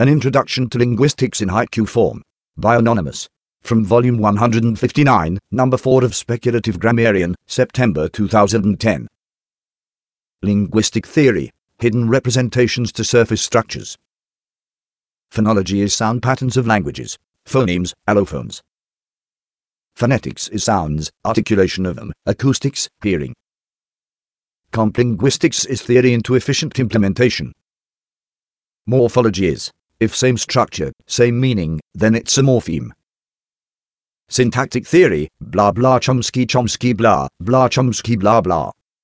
An Introduction to Linguistics in Haiku Form, by Anonymous. From Volume 159, Number 4 of Speculative Grammarian, September 2010. Linguistic Theory Hidden Representations to Surface Structures. Phonology is sound patterns of languages, phonemes, allophones. Phonetics is sounds, articulation of them, acoustics, hearing. Comp linguistics is theory into efficient implementation. Morphology is if same structure, same meaning, then it's a morpheme. Syntactic theory, blah blah Chomsky Chomsky blah, blah Chomsky blah blah.